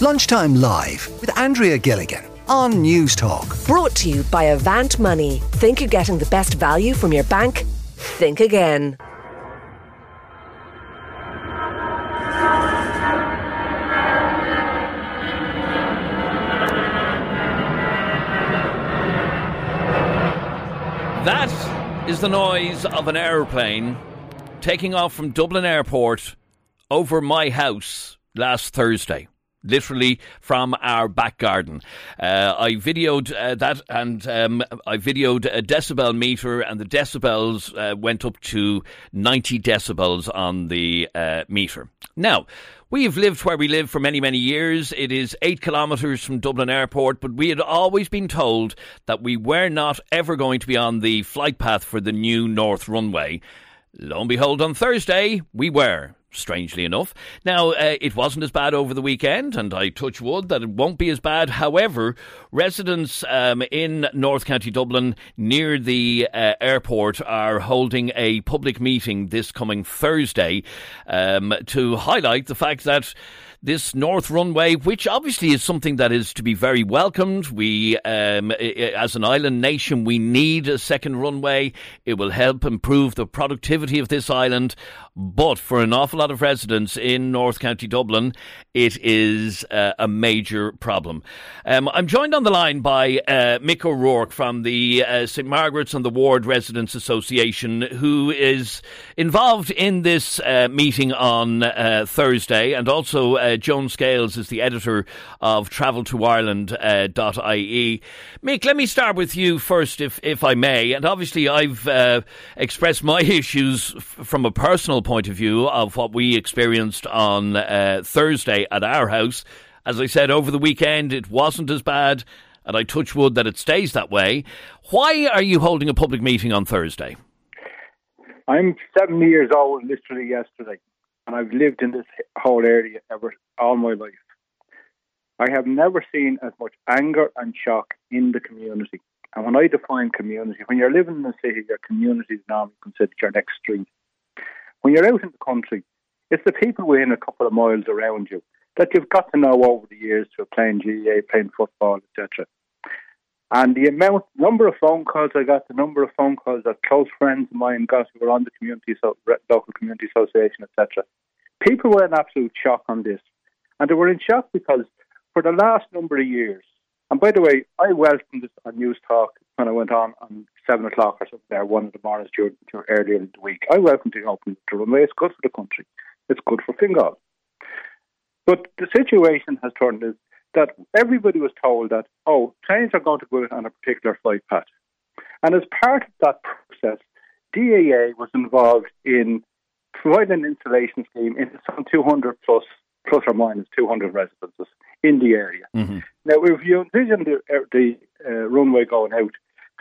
Lunchtime Live with Andrea Gilligan on Newstalk. Brought to you by Avant Money. Think you're getting the best value from your bank? Think again. That is the noise of an aeroplane taking off from Dublin Airport over my house last Thursday literally from our back garden. Uh, I videoed uh, that and um, I videoed a decibel meter, and the decibels uh, went up to 90 decibels on the uh, meter. Now, We've lived where we live for many, many years. It is eight kilometres from Dublin Airport, but we had always been told that we were not ever going to be on the flight path for the new North Runway. Lo and behold, on Thursday, we were strangely enough. Now, uh, it wasn't as bad over the weekend, and I touch wood that it won't be as bad. However, residents um, in North County Dublin near the uh, airport are holding a public meeting this coming Thursday um, to highlight the fact that this North Runway, which obviously is something that is to be very welcomed. We, um, as an island nation, we need a second runway. It will help improve the productivity of this island. But for an awful lot of residents in North County Dublin, it is uh, a major problem. Um, I'm joined on the line by uh, Mick O'Rourke from the uh, St Margaret's and the Ward Residents Association, who is involved in this uh, meeting on uh, Thursday, and also uh, Joan Scales is the editor of TravelToIreland.ie. Mick, let me start with you first, if if I may. And obviously, I've expressed my issues f- from a personal point of view of what we experienced on uh, Thursday at our house. As I said, over the weekend, it wasn't as bad, and I touch wood that it stays that way. Why are you holding a public meeting on Thursday? I'm 70 years old, literally yesterday, and I've lived in this whole area ever all my life. I have never seen as much anger and shock in the community. And when I define community, when you're living in a city, your community is normally considered your next street. When you're out in the country, it's the people within a couple of miles around you that you've got to know over the years through playing GAA, playing football, etc. And the amount, number of phone calls I got, the number of phone calls that close friends of mine got who were on the community, so, local community association, etc. People were in absolute shock on this, and they were in shock because for the last number of years, and by the way, I welcomed this on News Talk when I went on on seven o'clock or something there, one of the mornings during, during earlier in the week. I welcome to open the runway. It's good for the country. It's good for Fingal. But the situation has turned is that everybody was told that, oh, trains are going to go on a particular flight path. And as part of that process, DAA was involved in providing an insulation scheme into some 200 plus, plus or minus 200 residences in the area. Mm-hmm. Now, if you envision the, uh, the uh, runway going out,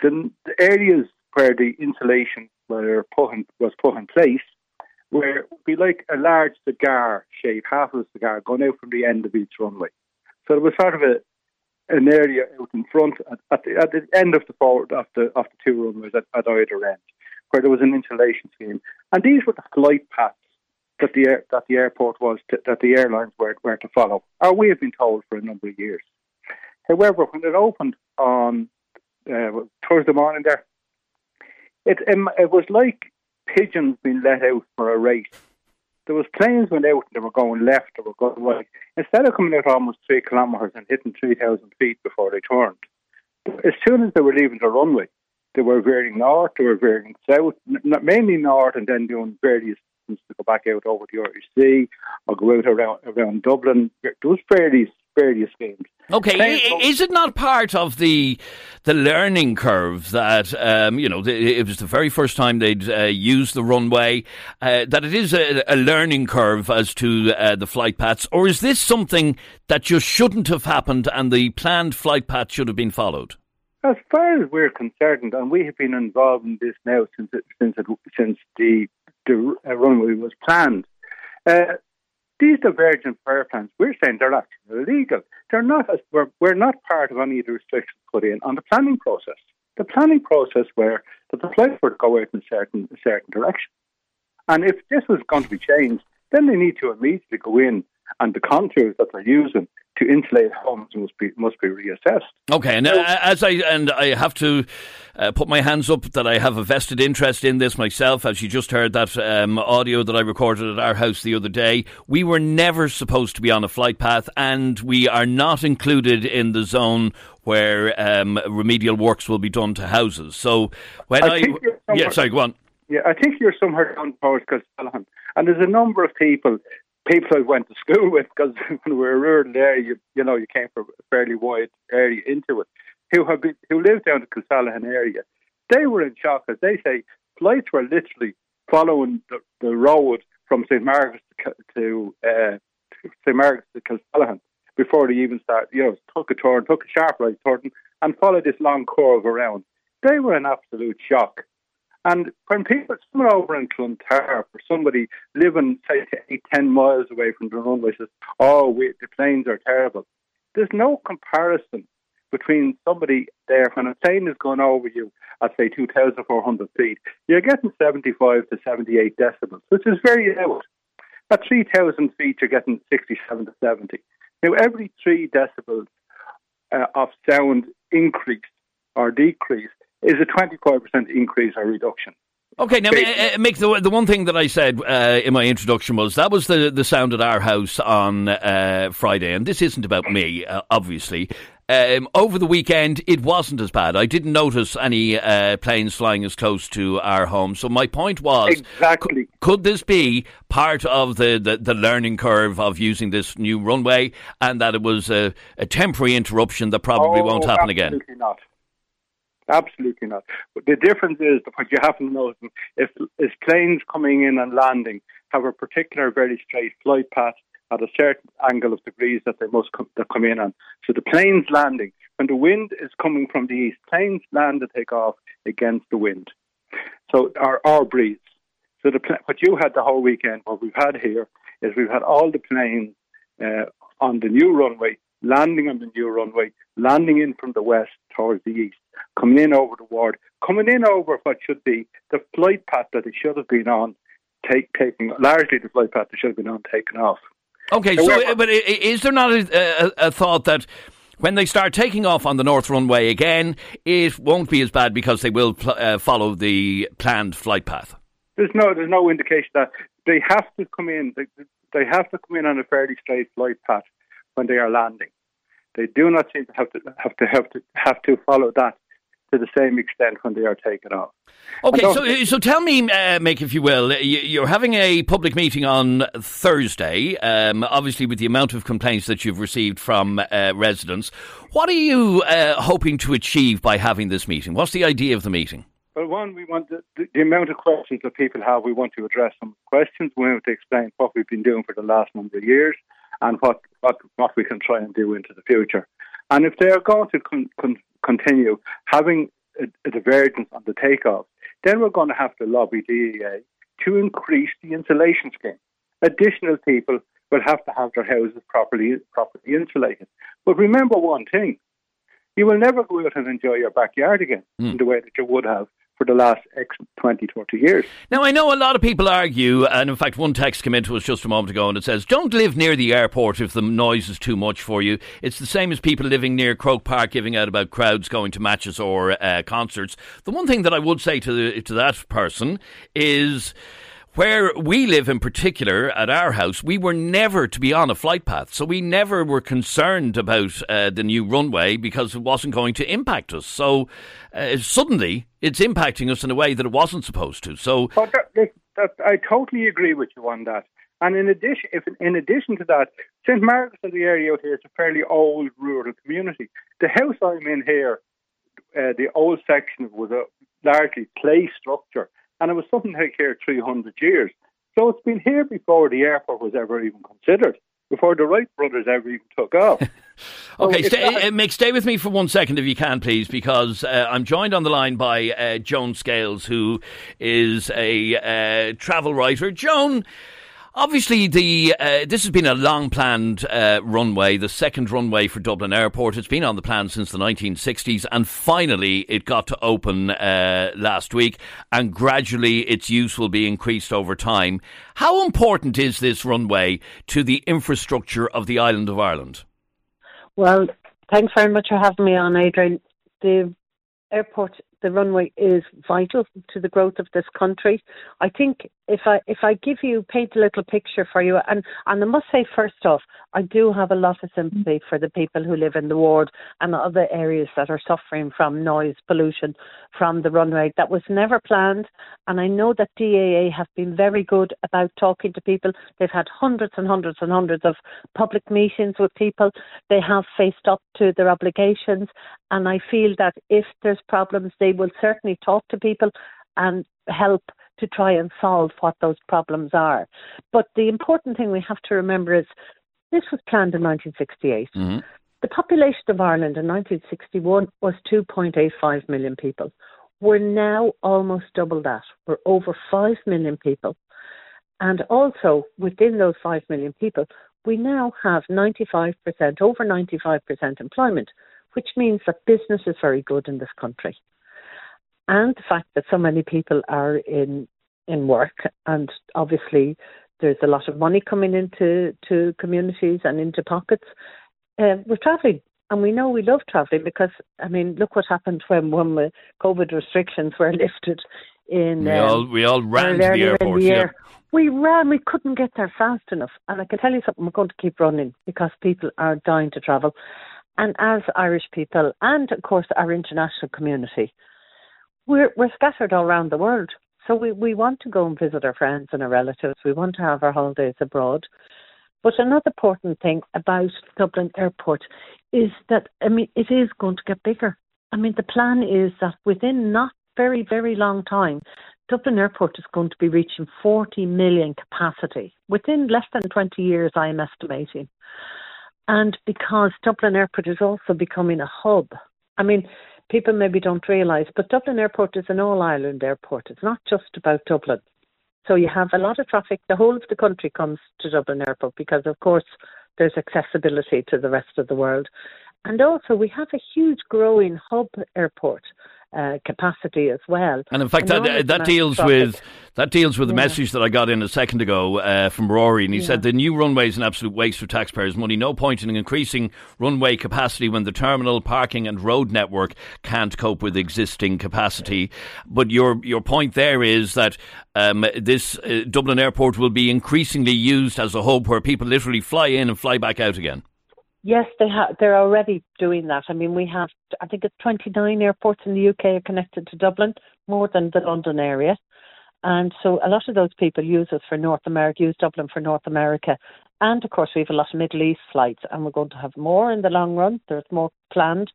the areas where the insulation were put in, was put in place were be like a large cigar shape, half of a cigar going out from the end of each runway. So it was sort of a an area out in front at, at, the, at the end of the forward of the of the two runways at, at either end, where there was an insulation scheme, and these were the flight paths that the air, that the airport was to, that the airlines were were to follow, or we have been told for a number of years. However, when it opened on uh, Thursday morning there. It, um, it was like pigeons being let out for a race. There was planes went out and they were going left, they were going right. Instead of coming out almost three kilometres and hitting 3,000 feet before they turned, as soon as they were leaving the runway, they were veering north, they were veering south, mainly north, and then doing various things to go back out over the Irish Sea or go out around around Dublin. There was various games. Okay, is it not part of the the learning curve that um, you know it was the very first time they'd uh, used the runway? Uh, that it is a, a, learning curve as to uh, the flight paths, or is this something that just shouldn't have happened and the planned flight path should have been followed? As far as we're concerned, and we have been involved in this now since it, since it, since the the runway was planned. Uh, these divergent fare plans, we're saying they're actually illegal. They're not. We're, we're not part of any of the restrictions put in on the planning process. The planning process where the flight would go out in a certain a certain direction, and if this was going to be changed, then they need to immediately go in and the contours that they're using to insulate homes must be must be reassessed. Okay, and so, uh, as I and I have to uh, put my hands up that I have a vested interest in this myself. As you just heard that um, audio that I recorded at our house the other day, we were never supposed to be on a flight path, and we are not included in the zone where um, remedial works will be done to houses. So when I, I yeah, sorry, go on. Yeah, I think you're somewhere down towards Kilsallaghan, and there's a number of people people I went to school with because when we were rural area, you, you know, you came from a fairly wide area into it, who have been, who lived down the Kilsallaghan area. They were in shock as they say flights were literally following the, the road from St Margaret's to, to uh, St Margaret's to Kilsallaghan before they even started, you know, took a turn, took a sharp right turn, and followed this long curve around. They were in absolute shock. And when people, someone over in Clontarf or somebody living, say, 10 miles away from the runway says, oh, we, the planes are terrible. There's no comparison between somebody there when a plane is going over you at, say, 2,400 feet. You're getting 75 to 78 decibels, which is very loud. At 3,000 feet, you're getting 67 to 70. Now, every three decibels uh, of sound increase or decrease is a 25% increase or reduction. Okay, now, Mick, the, the one thing that I said uh, in my introduction was that was the, the sound at our house on uh, Friday, and this isn't about me, uh, obviously. Um, over the weekend, it wasn't as bad. I didn't notice any uh, planes flying as close to our home. So my point was, exactly. C- could this be part of the, the, the, learning curve of using this new runway, and that it was a, a temporary interruption that probably oh, won't happen absolutely again? Absolutely not. Absolutely not. But the difference is what you haven't know if, if planes coming in and landing have a particular very straight flight path at a certain angle of degrees that they must come, come in on. So the planes landing, when the wind is coming from the east, planes land to take off against the wind. So our, our breeze. So the what you had the whole weekend, what we've had here is we've had all the planes uh, on the new runway, landing on the new runway, landing in from the west towards the east coming in over the ward, coming in over what should be the flight path that it should have been on, take, taking largely the flight path that should have been on, taken off. Okay, However, so but eh, eh, is there not a, a, a thought that? when they start taking off on the north runway again, it won't be as bad because they will pl- uh, follow the planned flight path. There's no, there's no indication that they have to come in. They, they have to come in on a fairly straight flight path when they are landing. They do not seem to have to have to have to have to follow that to the same extent when they are taken off. Okay, so so tell me, uh, Mick, if you will, you're having a public meeting on Thursday. Um, obviously, with the amount of complaints that you've received from uh, residents, what are you uh, hoping to achieve by having this meeting? What's the idea of the meeting? Well, one, we want the, the, the, amount of questions that people have. We want to address some questions. We want to explain what we've been doing for the last number of years and what what, what we can try and do into the future. And if they are going to con- con- continue having a, a divergence on the takeoff, then we're going to have to lobby DAA to increase the insulation scheme. Additional people will have to have their houses properly properly insulated. But remember one thing: you will never go out and enjoy your backyard again mm. in the way that you would have for the last X 20, 30 years. Now, I know a lot of people argue, and in fact, one text came into us just a moment ago and it says, Don't live near the airport if the noise is too much for you. It's the same as people living near Croke Park giving out about crowds going to matches or uh, concerts. The one thing that I would say to, the, to that person is where we live in particular at our house, we were never to be on a flight path. So we never were concerned about uh, the new runway because it wasn't going to impact us. So uh, suddenly it's impacting us in a way that it wasn't supposed to. So that, that, that, I totally agree with you on that. And in addition, if in addition to that, St Margaret's of the area out here is a fairly old rural community. The house I'm in here, uh, the old section was a largely clay structure and it was something like here 300 years. So it's been here before the airport was ever even considered, before the Wright brothers ever even took off. okay, so stay, uh, Mick, stay with me for one second if you can, please, because uh, I'm joined on the line by uh, Joan Scales, who is a uh, travel writer. Joan, Obviously, the uh, this has been a long planned uh, runway, the second runway for Dublin Airport. It's been on the plan since the 1960s, and finally it got to open uh, last week, and gradually its use will be increased over time. How important is this runway to the infrastructure of the island of Ireland? Well, thanks very much for having me on, Adrian. The airport the runway is vital to the growth of this country. I think if I if I give you paint a little picture for you, and and I must say first off, I do have a lot of sympathy for the people who live in the ward and other areas that are suffering from noise pollution from the runway. That was never planned, and I know that DAA have been very good about talking to people. They've had hundreds and hundreds and hundreds of public meetings with people. They have faced up to their obligations, and I feel that if there's problems, they will certainly talk to people and help to try and solve what those problems are. But the important thing we have to remember is this was planned in 1968. Mm-hmm. The population of Ireland in 1961 was 2.85 million people. We're now almost double that. We're over 5 million people. And also, within those 5 million people, we now have 95%, over 95% employment, which means that business is very good in this country and the fact that so many people are in in work, and obviously there's a lot of money coming into to communities and into pockets. Uh, we're travelling, and we know we love travelling because I mean, look what happened when when the COVID restrictions were lifted. In we um, all we all ran to the airport. The yeah. We ran. We couldn't get there fast enough, and I can tell you something. We're going to keep running because people are dying to travel, and as Irish people, and of course our international community, we're we're scattered all around the world. So we, we want to go and visit our friends and our relatives. We want to have our holidays abroad. But another important thing about Dublin Airport is that I mean it is going to get bigger. I mean the plan is that within not very, very long time, Dublin Airport is going to be reaching 40 million capacity within less than 20 years, I am estimating. And because Dublin Airport is also becoming a hub. I mean, people maybe don't realise, but Dublin Airport is an all Ireland airport. It's not just about Dublin. So you have a lot of traffic. The whole of the country comes to Dublin Airport because, of course, there's accessibility to the rest of the world. And also, we have a huge growing hub airport uh, capacity as well. And in fact, and that that deals with that deals with the message that I got in a second ago uh, from Rory, and he yeah. said the new runway is an absolute waste of taxpayers' money. No point in increasing runway capacity when the terminal, parking, and road network can't cope with existing capacity. But your your point there is that um, this uh, Dublin Airport will be increasingly used as a hub where people literally fly in and fly back out again. Yes, they have. They're already doing that. I mean, we have. I think it's 29 airports in the UK are connected to Dublin, more than the London area, and so a lot of those people use us for North America, use Dublin for North America, and of course we have a lot of Middle East flights, and we're going to have more in the long run. There's more planned,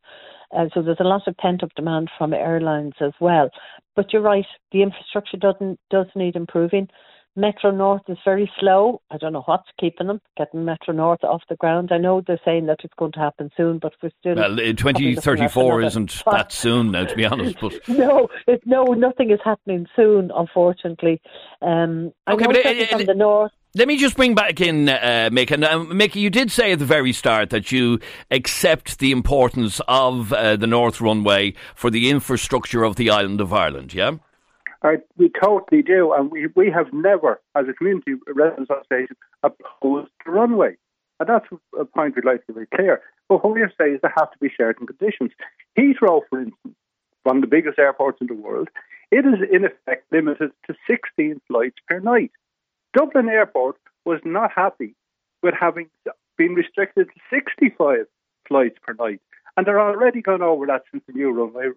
and so there's a lot of pent up demand from airlines as well. But you're right, the infrastructure doesn't does need improving. Metro North is very slow. I don't know what's keeping them getting Metro North off the ground. I know they're saying that it's going to happen soon, but we're still. Well, 2034 isn't that soon now, to be honest. But no, it, no, nothing is happening soon, unfortunately. Um, okay, but it, from the north. Let me just bring back in uh, Mick. And uh, Mick, you did say at the very start that you accept the importance of uh, the North Runway for the infrastructure of the island of Ireland, yeah? Right, we totally do, and we, we have never, as a community residents association, opposed the runway. And that's a point we'd like to be clear. But what we're saying is there have to be certain conditions. Heathrow, for instance, one of the biggest airports in the world, it is in effect limited to 16 flights per night. Dublin Airport was not happy with having been restricted to 65 flights per night. And they're already gone over that since the new runway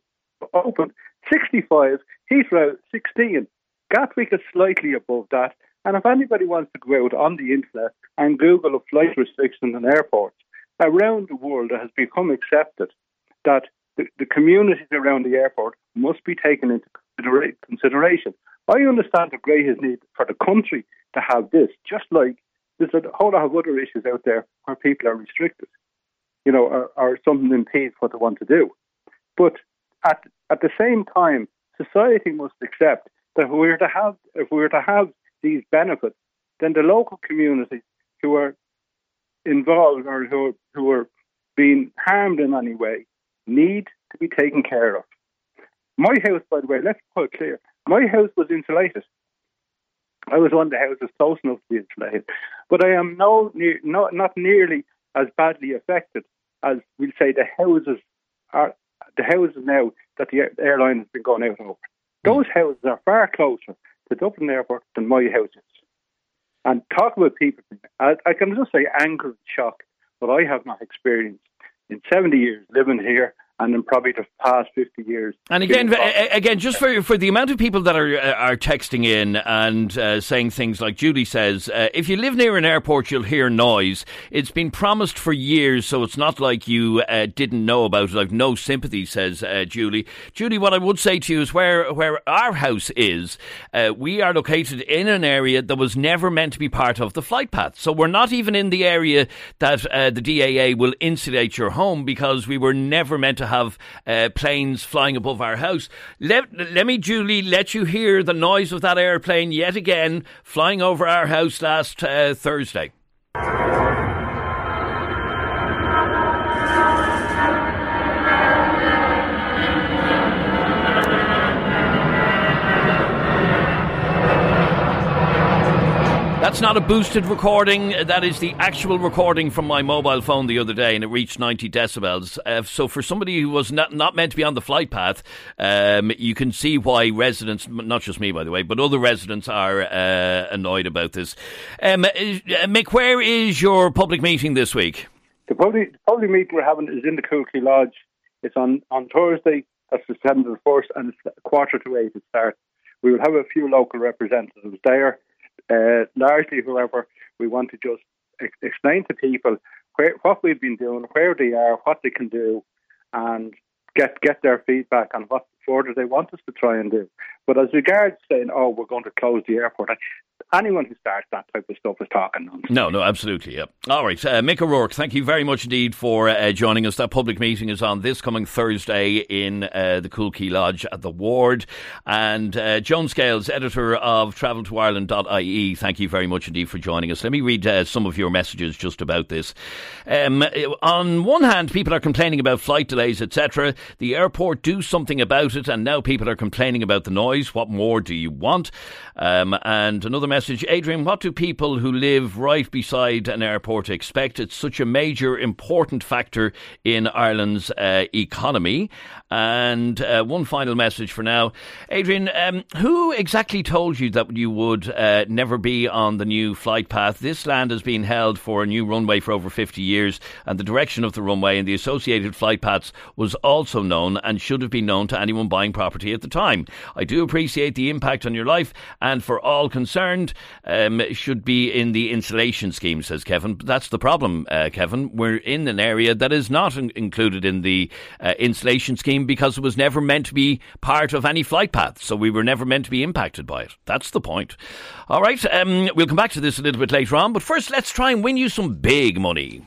opened. 65, Heathrow 16. Gatwick is slightly above that. And if anybody wants to go out on the internet and Google a flight restrictions in airports, around the world it has become accepted that the, the communities around the airport must be taken into consideration. I understand the greatest need for the country to have this, just like there's a whole lot of other issues out there where people are restricted, you know, or, or something impedes what they want to do. But at at the same time, society must accept that if we are to have if we to have these benefits, then the local communities who are involved or who who are being harmed in any way need to be taken care of. My house, by the way, let's put it clear, my house was insulated. I was one of the houses close enough to be insulated, but I am no, near, not, not nearly as badly affected as we'll say, the houses are the houses now that the airline has been going out over. Those houses are far closer to Dublin Airport than my house is. And talk about people, I, I can just say anger and shock, but I have not experienced in 70 years living here and in probably the past 50 years. And again, again, just for for the amount of people that are uh, are texting in and uh, saying things like Julie says, uh, if you live near an airport, you'll hear noise. It's been promised for years, so it's not like you uh, didn't know about it. I've no sympathy, says uh, Julie. Julie, what I would say to you is where where our house is, uh, we are located in an area that was never meant to be part of the flight path. So we're not even in the area that the DAA will insulate your home because we were never meant to have uh, planes flying above our house. Let, let me, Julie, let you hear the noise of that airplane yet again flying over our house last uh, Thursday. That's not a boosted recording. That is the actual recording from my mobile phone the other day, and it reached 90 decibels. Uh, so, for somebody who was not, not meant to be on the flight path, um, you can see why residents, not just me, by the way, but other residents are uh, annoyed about this. Um, uh, Mick, where is your public meeting this week? The public, the public meeting we're having is in the Cool Lodge. It's on, on Thursday, that's the 7th of the 1st, and it's quarter to 8 it starts. We will have a few local representatives there. Uh, largely, however, we want to just ex- explain to people where, what we've been doing, where they are, what they can do, and get get their feedback on what further they want us to try and do. But as regards saying, "Oh, we're going to close the airport," anyone who starts that type of stuff is talking nonsense. No, no, absolutely. Yeah. All right, uh, Mick O'Rourke, thank you very much indeed for uh, joining us. That public meeting is on this coming Thursday in uh, the Coolquay Lodge at the Ward. And uh, Joan Scales, editor of TravelToIreland.ie, thank you very much indeed for joining us. Let me read uh, some of your messages just about this. Um, on one hand, people are complaining about flight delays, etc. The airport do something about it, and now people are complaining about the noise. What more do you want? Um, and another message, Adrian, what do people who live right beside an airport expect? It's such a major, important factor in Ireland's uh, economy. And uh, one final message for now. Adrian, um, who exactly told you that you would uh, never be on the new flight path? This land has been held for a new runway for over 50 years, and the direction of the runway and the associated flight paths was also known and should have been known to anyone buying property at the time. I do appreciate the impact on your life, and for all concerned, um, should be in the insulation scheme, says Kevin. But that's the problem, uh, Kevin. We're in an area that is not in- included in the uh, insulation scheme because it was never meant to be part of any flight path. So we were never meant to be impacted by it. That's the point. All right, um, we'll come back to this a little bit later on. But first, let's try and win you some big money.